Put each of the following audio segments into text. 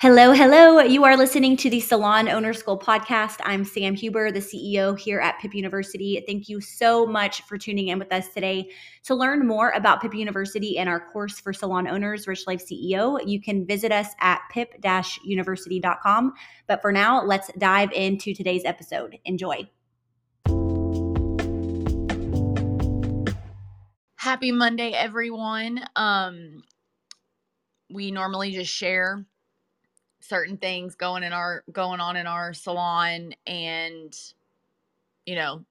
Hello, hello. You are listening to the Salon Owner School podcast. I'm Sam Huber, the CEO here at Pip University. Thank you so much for tuning in with us today. To learn more about Pip University and our course for salon owners, Rich Life CEO, you can visit us at pip-university.com. But for now, let's dive into today's episode. Enjoy. Happy Monday, everyone. Um, we normally just share certain things going in our going on in our salon and you know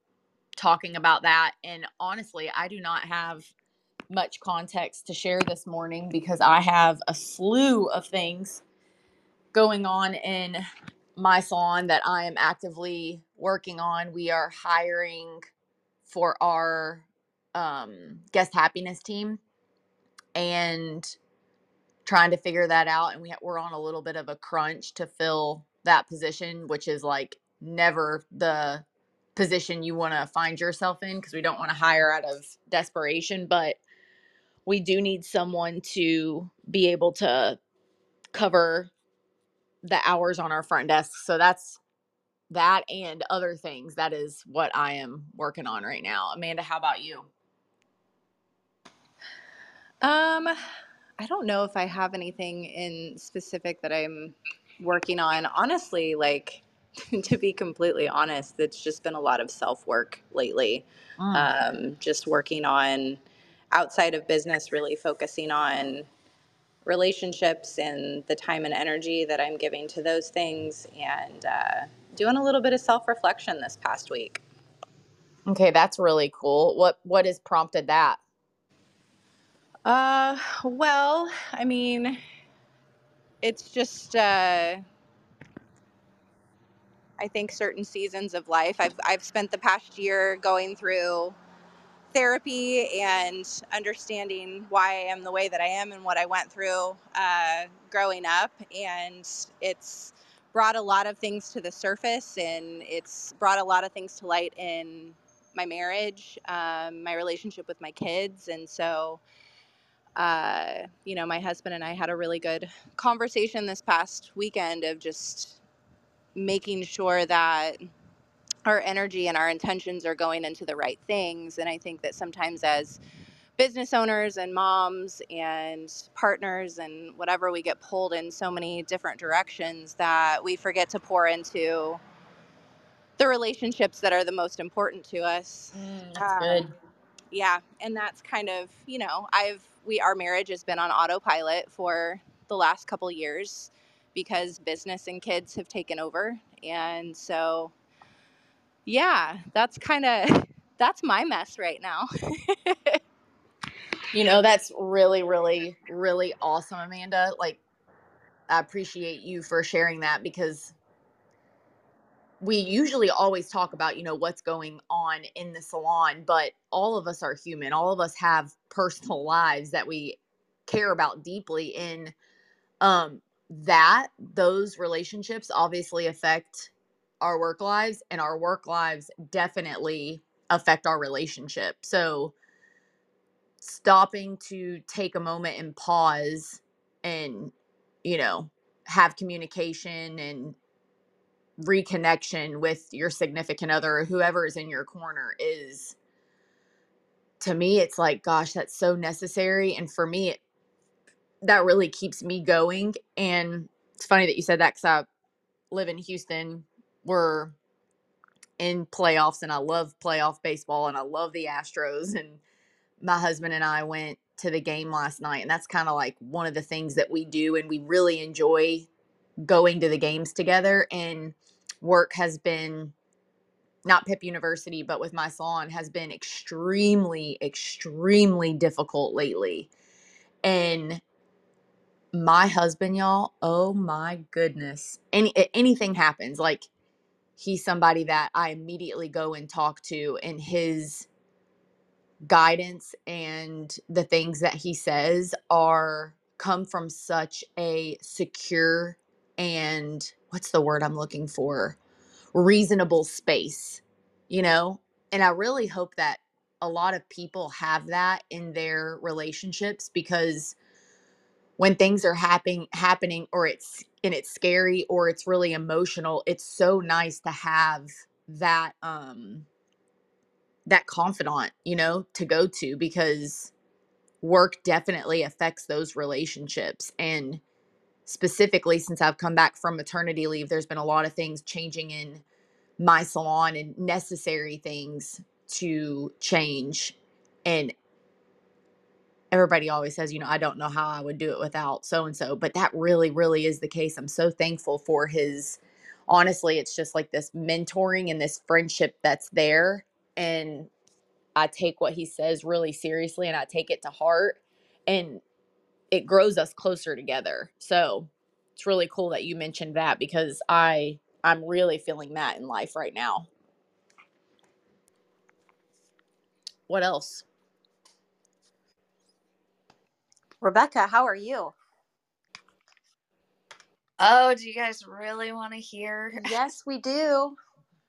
talking about that and honestly i do not have much context to share this morning because i have a slew of things going on in my salon that i am actively working on. We are hiring for our um, guest happiness team and trying to figure that out and we ha- we're on a little bit of a crunch to fill that position which is like never the position you want to find yourself in because we don't want to hire out of desperation but we do need someone to be able to cover the hours on our front desk so that's that and other things that is what i am working on right now. Amanda how about you? Um, I don't know if I have anything in specific that I'm working on. Honestly, like to be completely honest, it's just been a lot of self work lately. Mm. Um, just working on outside of business, really focusing on relationships and the time and energy that I'm giving to those things, and uh, doing a little bit of self reflection this past week. okay that's really cool what what has prompted that Uh, well, I mean, it's just uh, I think certain seasons of life. I've I've spent the past year going through therapy and understanding why I am the way that I am and what I went through uh, growing up, and it's brought a lot of things to the surface, and it's brought a lot of things to light in my marriage, um, my relationship with my kids, and so. Uh, you know, my husband and I had a really good conversation this past weekend of just making sure that our energy and our intentions are going into the right things. And I think that sometimes as business owners and moms and partners and whatever, we get pulled in so many different directions that we forget to pour into the relationships that are the most important to us. Mm, that's Um, good yeah, and that's kind of, you know, I've we our marriage has been on autopilot for the last couple years because business and kids have taken over. And so yeah, that's kind of that's my mess right now. You know, that's really, really, really awesome, Amanda. Like, I appreciate you for sharing that because we usually always talk about, you know, what's going on in the salon, but all of us are human. All of us have personal lives that we care about deeply in um that those relationships obviously affect our work lives and our work lives definitely affect our relationship. So, stopping to take a moment and pause and you know have communication and reconnection with your significant other or whoever is in your corner is to me it's like gosh that's so necessary and for me it, that really keeps me going and it's funny that you said that because i live in houston we're in playoffs and i love playoff baseball and i love the astros and my husband and I went to the game last night, and that's kind of like one of the things that we do, and we really enjoy going to the games together. And work has been not Pip University, but with my salon has been extremely, extremely difficult lately. And my husband, y'all, oh my goodness, any anything happens, like he's somebody that I immediately go and talk to, and his guidance and the things that he says are come from such a secure and what's the word I'm looking for? reasonable space, you know? And I really hope that a lot of people have that in their relationships because when things are happening happening or it's and it's scary or it's really emotional it's so nice to have that um that confidant you know to go to because work definitely affects those relationships and specifically since I've come back from maternity leave there's been a lot of things changing in my salon and necessary things to change and everybody always says, you know, I don't know how I would do it without so and so, but that really, really is the case. I'm so thankful for his, honestly, it's just like this mentoring and this friendship that's there. And I take what he says really seriously and I take it to heart and it grows us closer together. So it's really cool that you mentioned that because I, I'm really feeling that in life right now. What else? Rebecca, how are you? Oh, do you guys really want to hear? Yes, we do.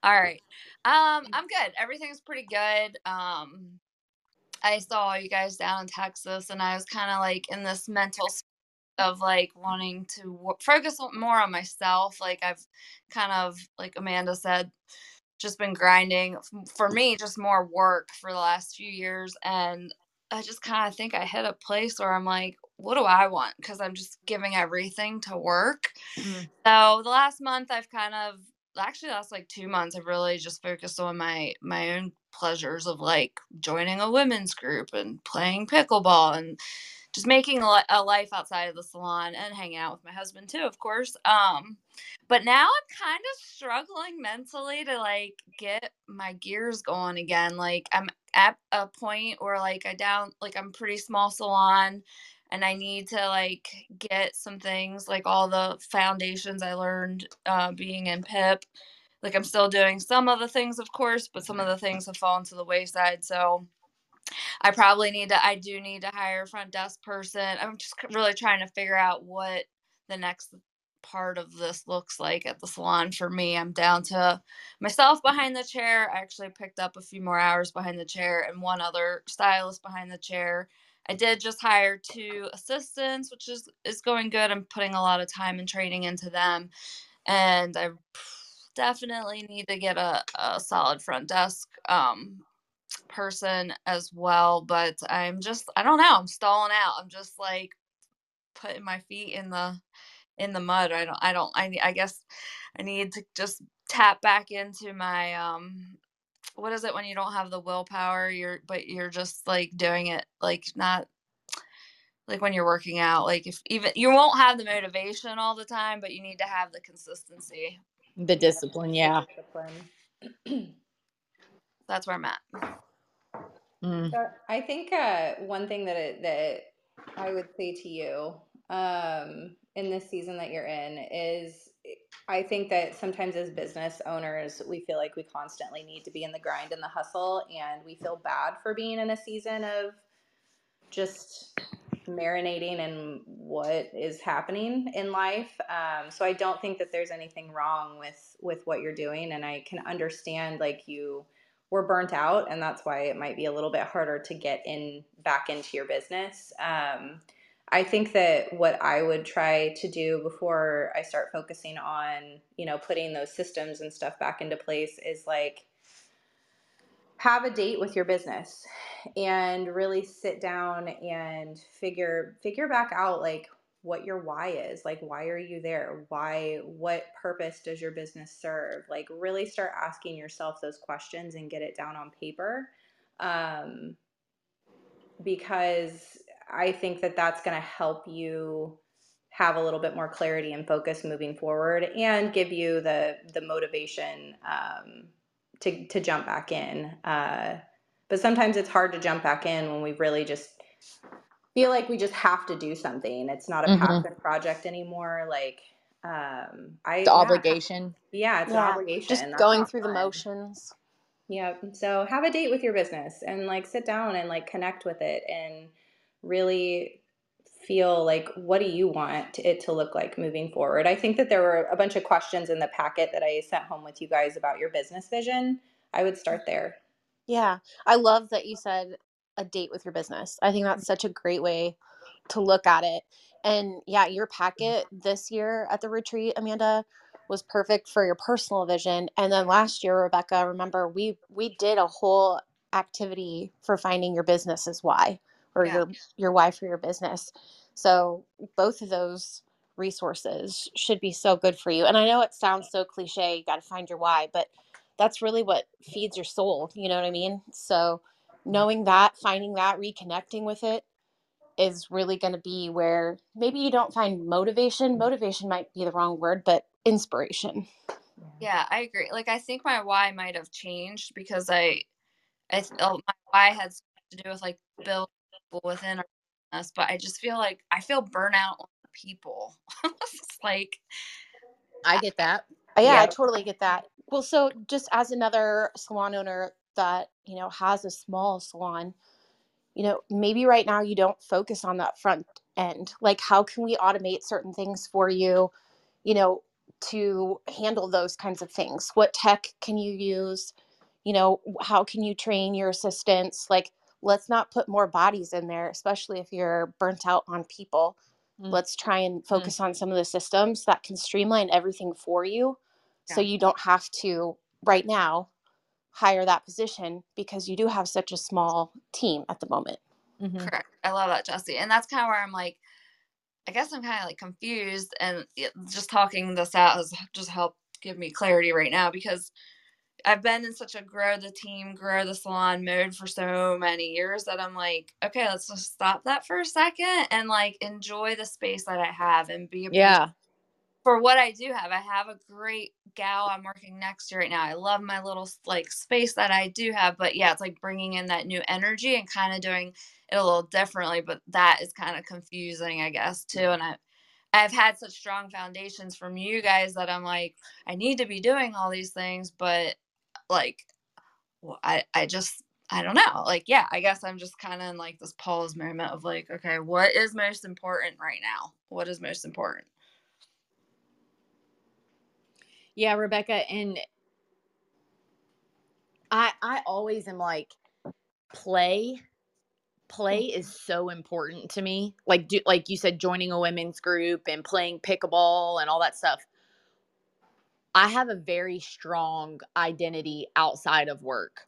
All right. Um, I'm good. Everything's pretty good. Um, I saw you guys down in Texas, and I was kind of like in this mental space of like wanting to w- focus more on myself. Like I've kind of, like Amanda said, just been grinding for me, just more work for the last few years, and I just kind of think I hit a place where I'm like, what do I want? Because I'm just giving everything to work. Mm-hmm. So the last month, I've kind of actually last like two months, I've really just focused on my my own pleasures of like joining a women's group and playing pickleball and just making a, a life outside of the salon and hanging out with my husband too, of course. Um, but now I'm kind of struggling mentally to like get my gears going again. Like I'm at a point where like I down like I'm pretty small salon and I need to like get some things like all the foundations I learned uh, being in PIP. Like I'm still doing some of the things, of course, but some of the things have fallen to the wayside. So I probably need to. I do need to hire a front desk person. I'm just really trying to figure out what the next part of this looks like at the salon for me. I'm down to myself behind the chair. I actually picked up a few more hours behind the chair and one other stylist behind the chair. I did just hire two assistants, which is is going good. I'm putting a lot of time and training into them, and I definitely need to get a, a solid front desk um, person as well. But I'm just I don't know. I'm stalling out. I'm just like putting my feet in the in the mud. I don't I don't I I guess I need to just tap back into my um what is it when you don't have the willpower? You're but you're just like doing it like not like when you're working out like if even you won't have the motivation all the time but you need to have the consistency. The discipline yeah. That's where i'm at. Mm. so i think uh, one thing that it, that i would say to you um, in this season that you're in is I think that sometimes as business owners, we feel like we constantly need to be in the grind and the hustle, and we feel bad for being in a season of just marinating in what is happening in life. Um, so I don't think that there's anything wrong with with what you're doing, and I can understand like you were burnt out, and that's why it might be a little bit harder to get in back into your business. Um, I think that what I would try to do before I start focusing on, you know, putting those systems and stuff back into place is like have a date with your business and really sit down and figure figure back out like what your why is. Like why are you there? Why what purpose does your business serve? Like really start asking yourself those questions and get it down on paper um, because I think that that's going to help you have a little bit more clarity and focus moving forward and give you the the motivation um, to to jump back in. Uh, but sometimes it's hard to jump back in when we really just feel like we just have to do something. It's not a mm-hmm. passion project anymore. Like um, I the yeah, obligation. Yeah, it's yeah, an obligation. Just going through fun. the motions. Yeah. So have a date with your business and like sit down and like connect with it and really feel like what do you want it to look like moving forward? I think that there were a bunch of questions in the packet that i sent home with you guys about your business vision. I would start there. Yeah. I love that you said a date with your business. I think that's such a great way to look at it. And yeah, your packet this year at the retreat, Amanda, was perfect for your personal vision. And then last year, Rebecca, remember we we did a whole activity for finding your business is why or Yeah. your your why for your business. So both of those resources should be so good for you. And I know it sounds so cliche, you got to find your why, but that's really what feeds your soul, you know what I mean? So mm. knowing that, finding that, reconnecting with it is really going to be where maybe you don't find motivation. Mm. Motivation might be the wrong word, but inspiration. Yeah, I agree. Like I think my why might have changed because I I felt my why had to do with like building people within us, but I just feel like I feel burnout on the people. it's like I get that. Uh, Yeah, I totally get that. Well, so just as another salon owner that, you know, has a small salon, you know, maybe right now you don't focus on that front end. Like, how can we automate certain things for you, you know, to handle those kinds of things? What tech can you use? You know, how can you train your assistants? Like, let's not put more bodies in there, especially if you're burnt out on people. Mm. Let's try and focus on some of the systems that can streamline everything for you so you don't have to, right now, hire that position because you do have such a small team at the moment. Mhm. correct. I love that, Jesse. And that's kind of where I'm like, I guess I'm kind of like confused and it- just talking this out has just helped give me clarity right now because I've been in such a grow the team, grow the salon mode for so many years that I'm like, okay, let's just stop that for a second and like enjoy the space that I have and be Yeah. for what I do have. I have a great gal I'm working next to right now. I love my little like space that I do have, but yeah, it's like bringing in that new energy and kind of doing it a little differently. But that is kind of confusing, I guess, too. And I, I've had such strong foundations from you guys that I'm like, I need to be doing all these things, but like, I, I just. I don't know. Like, yeah, I guess I'm just kind of in like this pause moment of like, okay, what is most important right now? What is most important? Yeah, Rebecca, and I I always am like play play is so important to me. Like do like you said joining a women's group and playing pickleball and all that stuff. I have a very strong identity outside of work.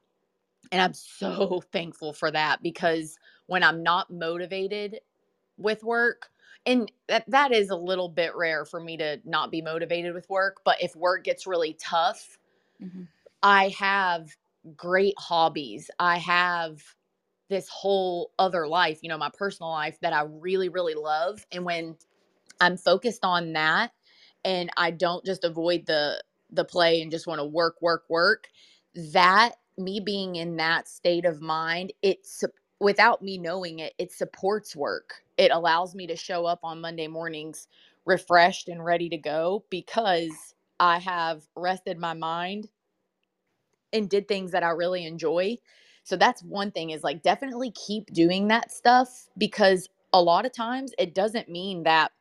And I'm so thankful for that because when I'm not motivated with work, and that, that is a little bit rare for me to not be motivated with work, but if work gets really tough, Mhm. I have great hobbies. I have this whole other life, you know, my personal life that I really, really love. And when I'm focused on that and I don't just avoid the the play and just want to work, work, work, that me being in that state of mind, it's without me knowing it, it supports work. It allows me to show up on Monday mornings refreshed and ready to go because I have rested my mind and did things that I really enjoy. So that's one thing is like definitely keep doing that stuff because a lot of times it doesn't mean that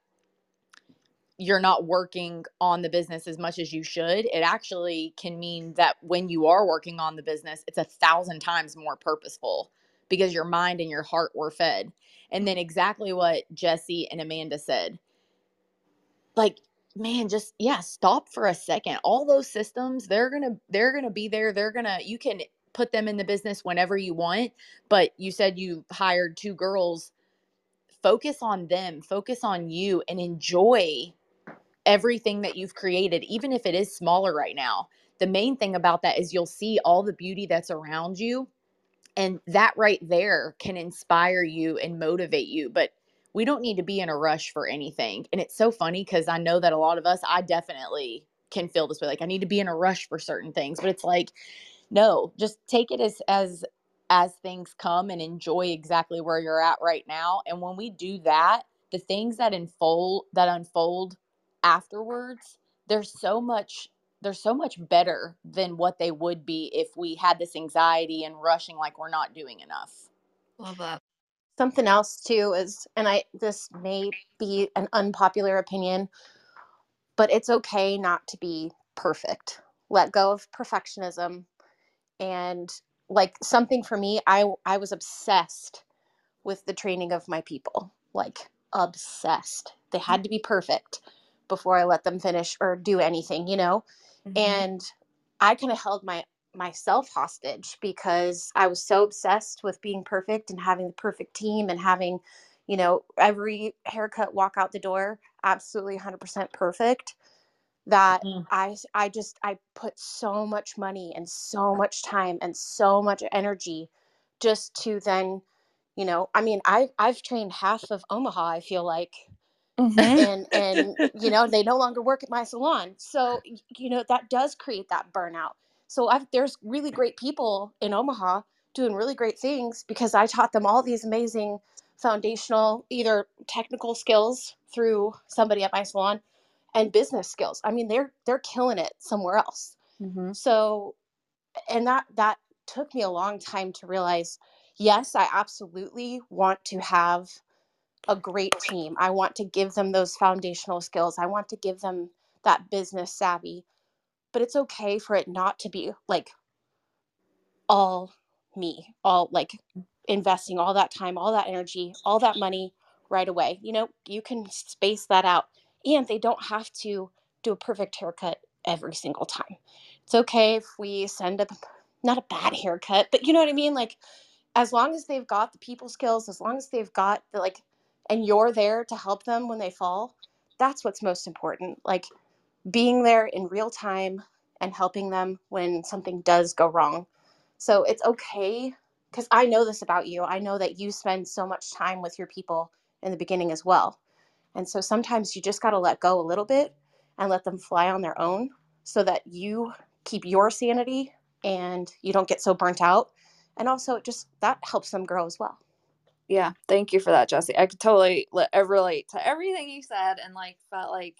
you're not working on the business as much as you should. It actually can mean that when you are working on the business, it's a thousand times more purposeful because your mind and your heart were fed. And then exactly what Jesse and Amanda said. Like, man, just yeah, stop for a second. All those systems, they're gonna they're gonna be there. They're gonna you can put them in the business whenever you want. But you said you hired two girls. Focus on them, focus on you, and enjoy everything that you've created, even if it is smaller right now. The main thing about that is you'll see all the beauty that's around you. And that right there can inspire you and motivate you. But we don't need to be in a rush for anything. And it's so funny because I know that a lot of us, I definitely can feel this way. Like I need to be in a rush for certain things. But it's like, no, just take it as as as things come and enjoy exactly where you're at right now. And when we do that, the things that unfold that unfold afterwards, they're so much they're so much better than what they would be if we had this anxiety and rushing like we're not doing enough. Love that. Something else too is, and I this may be an unpopular opinion, but it's okay not to be perfect. Let go of perfectionism, and like something for me, I I was obsessed with the training of my people. Like obsessed. They had to be perfect before I let them finish or do anything, you know? Mhm. And I kind of held my myself hostage because I was so obsessed with being perfect and having the perfect team and having, you know, every haircut walk out the door absolutely 100% perfect that I I just I put so much money and so much time and so much energy just to then, you know, I mean, I I've trained half of Omaha, I feel like, and and you know, they no longer work at my salon. So, you know, that does create that burnout. So, I've there's really great people in Omaha doing really great things because I taught them all these amazing foundational either technical skills through somebody at my salon and business skills. I mean, they're they're killing it somewhere else. Mhm. So, and that that took me a long time to realize, yes, I absolutely want to have a great team. I want to give them those foundational skills. I want to give them that business savvy. But it's okay for it not to be like all me, all like investing all that time, all that energy, all that money right away. You know, you can space that out. And they don't have to do a perfect haircut every single time. It's okay if we send a not a bad haircut, but you know what I mean? Like as long as they've got the people skills, as long as they've got the like and you're there to help them when they fall, that's what's most important. Like being there in real time and helping them when something does go wrong. So it's okay because I know this about you. I know that you spend so much time with your people in the beginning as well. And so sometimes you just got to let go a little bit and let them fly on their own so that you keep your sanity and you don't get so burnt out. And also, it just that helps them grow as well. Yeah, thank you for that, Jesse. I could totally li- uh, relate to everything you said and like felt like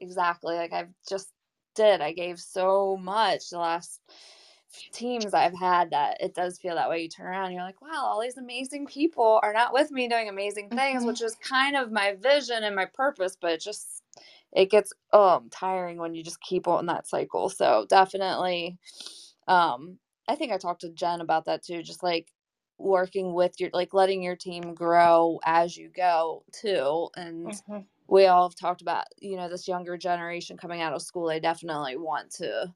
exactly like I've just did. I gave so much the last teams I've had that it does feel that way. You turn around, and you're like, wow, all these amazing people are not with me doing amazing things, Mhm. which is kind of my vision and my purpose, but it just it gets um tiring when you just keep on that cycle. So definitely um I think I talked to Jen about that too, just like working with your like letting your team grow as you go too and Mhm. we all have talked about you know this younger generation coming out of school they definitely want to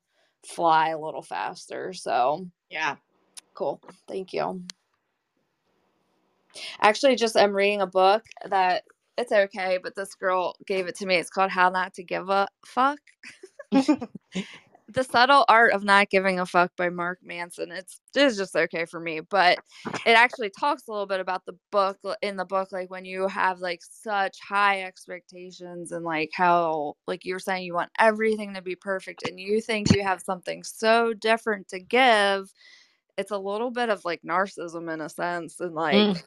fly a little faster so Yeah. cool thank you actually just i'm reading a book that it's okay but this girl gave it to me it's called how not to give a fuck the subtle art of not giving a fuck by mark manson it's it's just okay for me but it actually talks a little bit about the book in the book like when you have like such high expectations and like how like you're saying you want everything to be perfect and you think you have something so different to give it's a little bit of like narcissism in a sense and like Mm.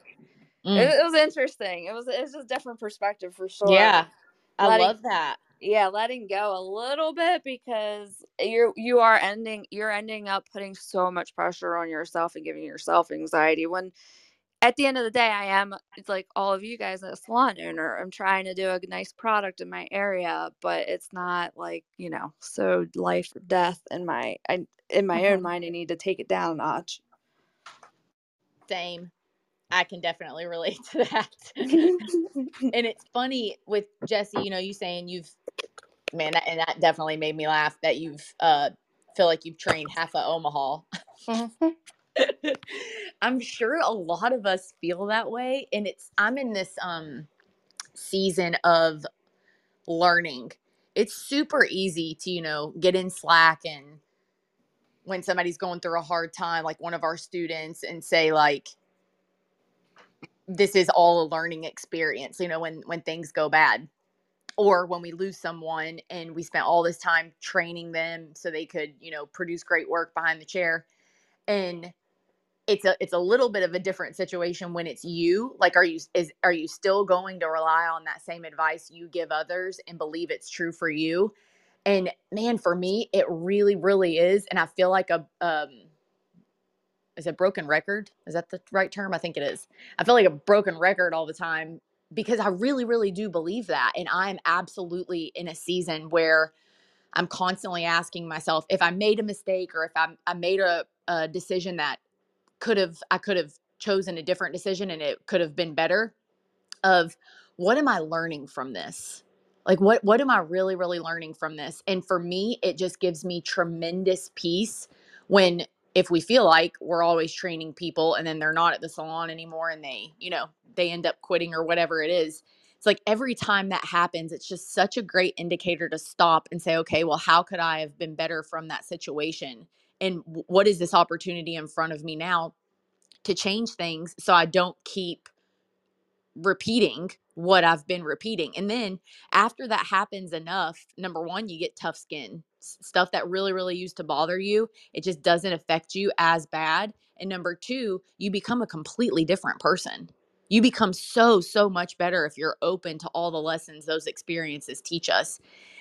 Mm. it, it was interesting it was it's just different perspective for sure Yeah. I Letting- love that. Yeah letting go a little bit because you're you are ending you're ending up putting so much pressure on yourself and giving yourself anxiety when at the end of the day i am it's like all of you guys a salon owner i'm trying to do a nice product in my area but it's not like you know so life or death in my I, in my own Mhm. mind i need to take it down a notch Same. I can definitely relate to that. and it's funny with Jesse, you know, you saying you've man, that, and that definitely made me laugh that you've uh feel like you've trained half of Omaha. Mhm. I'm sure a lot of us feel that way and it's I'm in this um season of learning. It's super easy to, you know, get in Slack and when somebody's going through a hard time like one of our students and say like this is all a learning experience, you know, when when things go bad or when we lose someone and we spent all this time training them so they could, you know, produce great work behind the chair. And it's a it's a little bit of a different situation when it's you. Like are you is are you still going to rely on that same advice you give others and believe it's true for you? And man, for me, it really, really is. And I feel like a um is it broken record? Is that the right term? I think it is. I feel like a broken record all the time because I really, really do believe that. And I'm absolutely in a season where I'm constantly asking myself if I made a mistake or if I'm, I made a, a decision that could have, I could have chosen a different decision and it could have been better of what am I learning from this? Like what what am I really really learning from this? And for me, it just gives me tremendous peace when if we feel like we're always training people and then they're not at the salon anymore and they, you know, they end up quitting or whatever it is. It's like every time that happens, it's just such a great indicator to stop and say, okay, well, how could I have been better from that situation? And what is this opportunity in front of me now to change things so I don't keep repeating what I've been repeating. And then after that happens enough, number one, you get tough skin. Stuff that really, really used to bother you, it just doesn't affect you as bad. And number two, you become a completely different person. You become so, so much better if you're open to all the lessons those experiences teach us,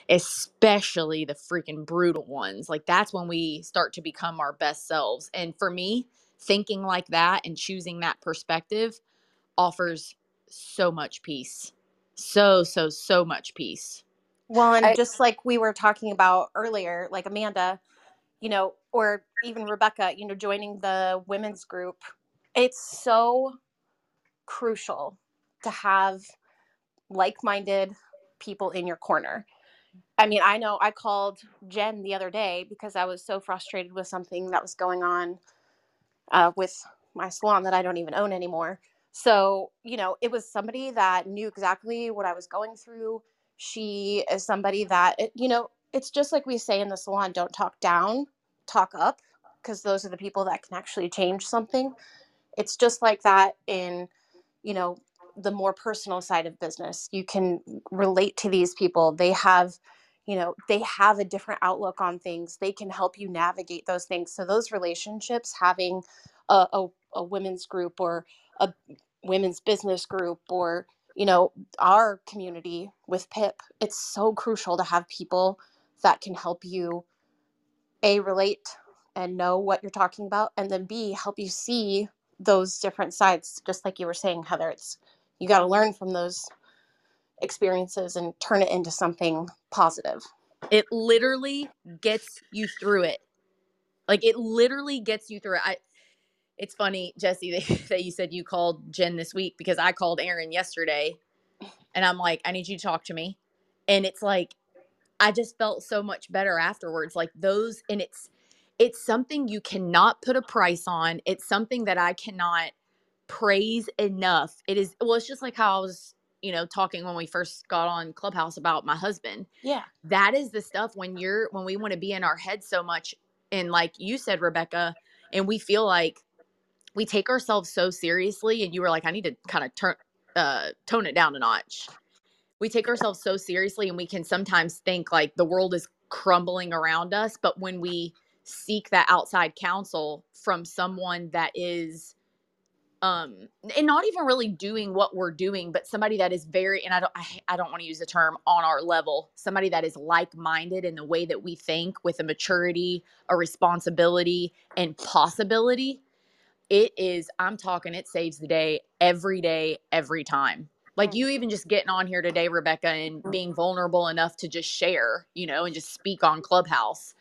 especially the freaking brutal ones. Like that's when we start to become our best selves. And for me, thinking like that and choosing that perspective offers so much peace. So, so, so much peace. Well, and I- just like we were talking about earlier, like Amanda, you know, or even Rebecca, you know, joining the women's group, it's so crucial to have like minded people in your corner. I mean, I know I called Jen the other day because I was so frustrated with something that was going on uh, with my salon that I don't even own anymore. So, you know, it was somebody that knew exactly what I was going through. She is somebody that, it, you know, it's just like we say in the salon don't talk down, talk up, because those are the people that can actually change something. It's just like that in, you know, the more personal side of business. You can relate to these people. They have, you know, they have a different outlook on things. They can help you navigate those things. So, those relationships, having a, a, a women's group or a women's business group or you know our community with pip it's so crucial to have people that can help you a relate and know what you're talking about and then b help you see those different sides just like you were saying heather it's you got to learn from those experiences and turn it into something positive It literally gets you through it. Like it literally gets you through it. I, it's funny, Jesse, that, that you said you called Jen this week because I called Aaron yesterday and I'm like, I need you to talk to me. And it's like, I just felt so much better afterwards. Like those, and it's, it's something you cannot put a price on. It's something that I cannot praise enough. It is, well, it's just like how I was, you know, talking when we first got on Clubhouse about my husband yeah that is the stuff when you're when we want to be in our head so much and like you said rebecca and we feel like we take ourselves so seriously and you were like i need to kind of turn uh tone it down a notch. We take ourselves so seriously and we can sometimes think like the world is crumbling around us but when we seek that outside counsel from someone that is um and not even really doing what we're doing but somebody that is very and i don't i, I don't want to use the term on our level somebody that is like-minded in the way that we think with a maturity a responsibility and possibility it is i'm talking it saves the day every day every time like oh. you even just getting on here today rebecca and mm. being vulnerable enough to just share you know and just speak on clubhouse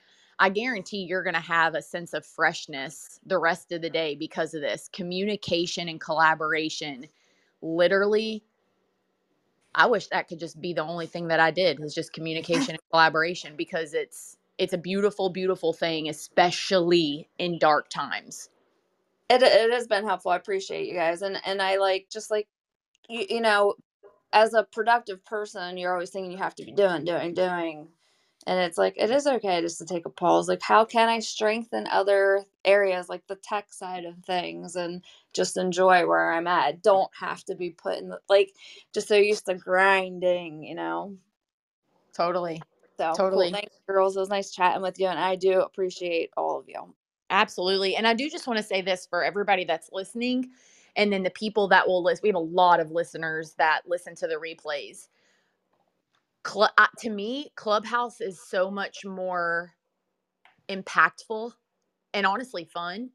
I guarantee you're going to have a sense of freshness the rest of the day because of this communication and collaboration. Literally, I wish that could just be the only thing that I did is just communication and collaboration because it's it's a beautiful, beautiful thing, especially in dark times. It it has been helpful. I appreciate you guys, and and I like just like you you know, as a productive person, you're always thinking you have to be doing, doing, doing, and it's like it is okay just to take a pause. Like, how can I strengthen other areas, like the tech side of things, and just enjoy where I'm at? I don't have to be put in the like just so used to grinding, you know. Totally. So cool. Totally. Thanks, girls. It was nice chatting with you, and I do appreciate all of you. Absolutely. And I do just want to say this for everybody that's listening and then the people that will listen. We have a lot of listeners that listen to the replays. Cl- uh, to me, Clubhouse is so much more impactful and honestly fun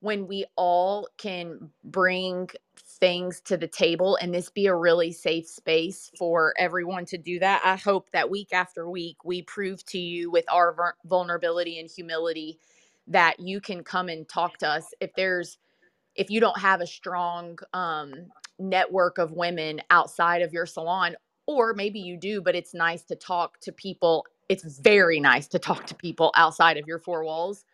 when we all can bring things to the table and this be a really safe space for everyone to do that. I hope that week after week we prove to you with our vulnerability and humility that you can come and talk to us if there's if you don't have a strong um network of women outside of your salon or maybe you do but it's nice to talk to people it's very nice to talk to people outside of your four walls.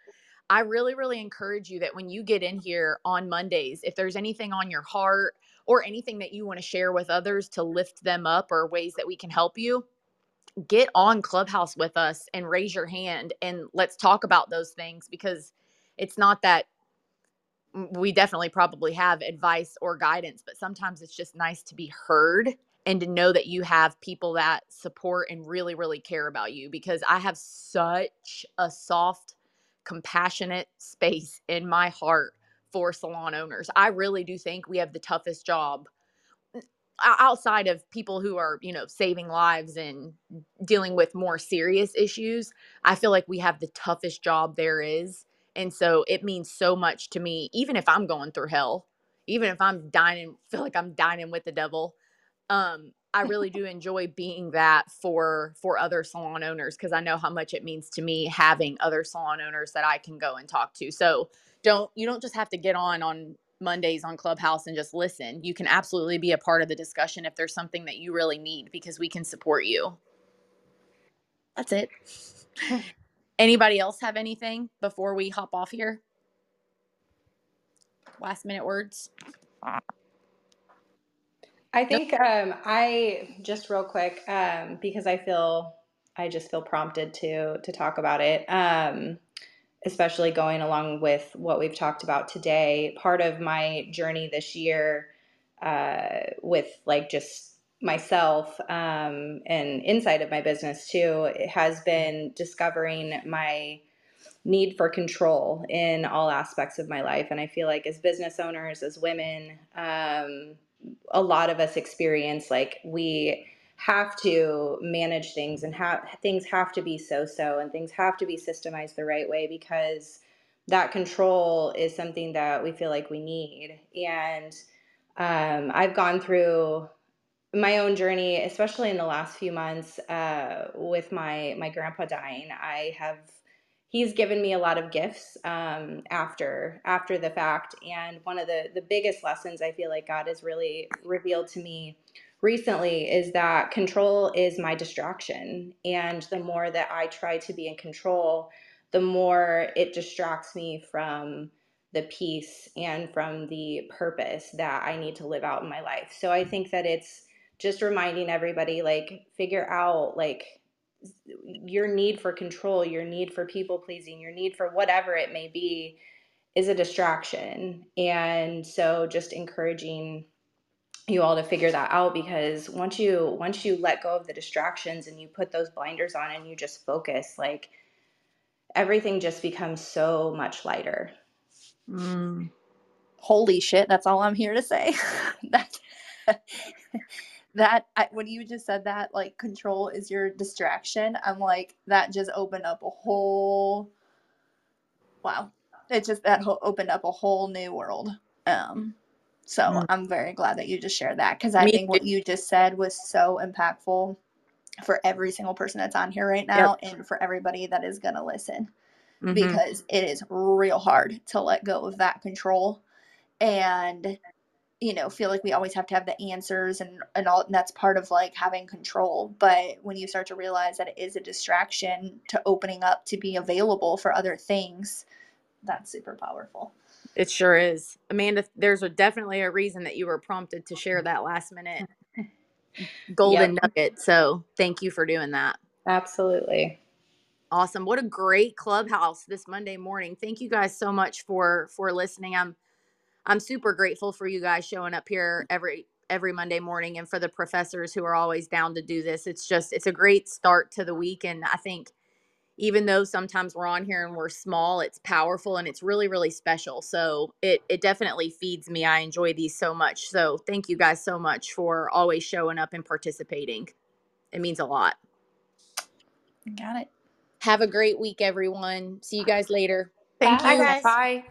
I really really encourage you that when you get in here on mondays if there's anything on your heart or anything that you want to share with others to lift them up or ways that we can help you get on clubhouse with us and raise your hand and let's talk about those things because it's not that we definitely probably have advice or guidance, but sometimes it's just nice to be heard and to know that you have people that support and really, really care about you because I have such a soft, compassionate space in my heart for salon owners. I really do think we have the toughest job outside of people who are, you know, saving lives and dealing with more serious issues. I feel like we have the toughest job there is and so it means so much to me, even if I'm going through hell, even if I'm dining, feel like I'm dining with the devil. Um, I really do enjoy being that for for other salon owners because I know how much it means to me having other salon owners that I can go and talk to. So don't you don't just have to get on on Mondays on Clubhouse and just listen. You can absolutely be a part of the discussion if there's something that you really need because we can support you. That's it. Anybody else have anything before we hop off here? Last minute words. I think um, I just real quick um, because I feel I just feel prompted to to talk about it, um, especially going along with what we've talked about today. Part of my journey this year uh, with like just myself um, and inside of my business too has been discovering my need for control in all aspects of my life and i feel like as business owners as women um, a lot of us experience like we have to manage things and have things have to be so so and things have to be systemized the right way because that control is something that we feel like we need. And um, i've gone through my own journey, especially in the last few months, uh, with my my grandpa dying, I have he's given me a lot of gifts um, after after the fact, and one of the the biggest lessons I feel like God has really revealed to me recently is that control is my distraction, and the more that I try to be in control, the more it distracts me from the peace and from the purpose that I need to live out in my life. So I think that it's just reminding everybody like figure out like your need for control, your need for people pleasing, your need for whatever it may be is a distraction. And so just encouraging you all to figure that out because once you once you let go of the distractions and you put those blinders on and you just focus like everything just becomes so much lighter. Mm. Holy shit, that's all I'm here to say. that that I, when you just said that like control is your distraction i'm like that just opened up a whole wow it just that whole, opened up a whole new world um so mm. i'm very glad that you just shared that because i Me think too. what you just said was so impactful for every single person that's on here right now yep. and for everybody that is going to listen mm-hmm. because it is real hard to let go of that control and you know feel like we always have to have the answers and and all and that's part of like having control but when you start to realize that it is a distraction to opening up to be available for other things that's super powerful it sure is. Amanda there's a, definitely a reason that you were prompted to share that last minute golden yep. nugget so thank you for doing that. Absolutely. Awesome. What a great clubhouse this monday morning. Thank you guys so much for for listening. I'm I'm super grateful for you guys showing up here every every Monday morning and for the professors who are always down to do this. It's just it's a great start to the week and I think even though sometimes we're on here and we're small, it's powerful and it's really really special. So it it definitely feeds me. I enjoy these so much. So thank you guys so much for always showing up and participating. It means a lot. Got it. Have a great week everyone. See you guys later. Thank Bye. you. Bye.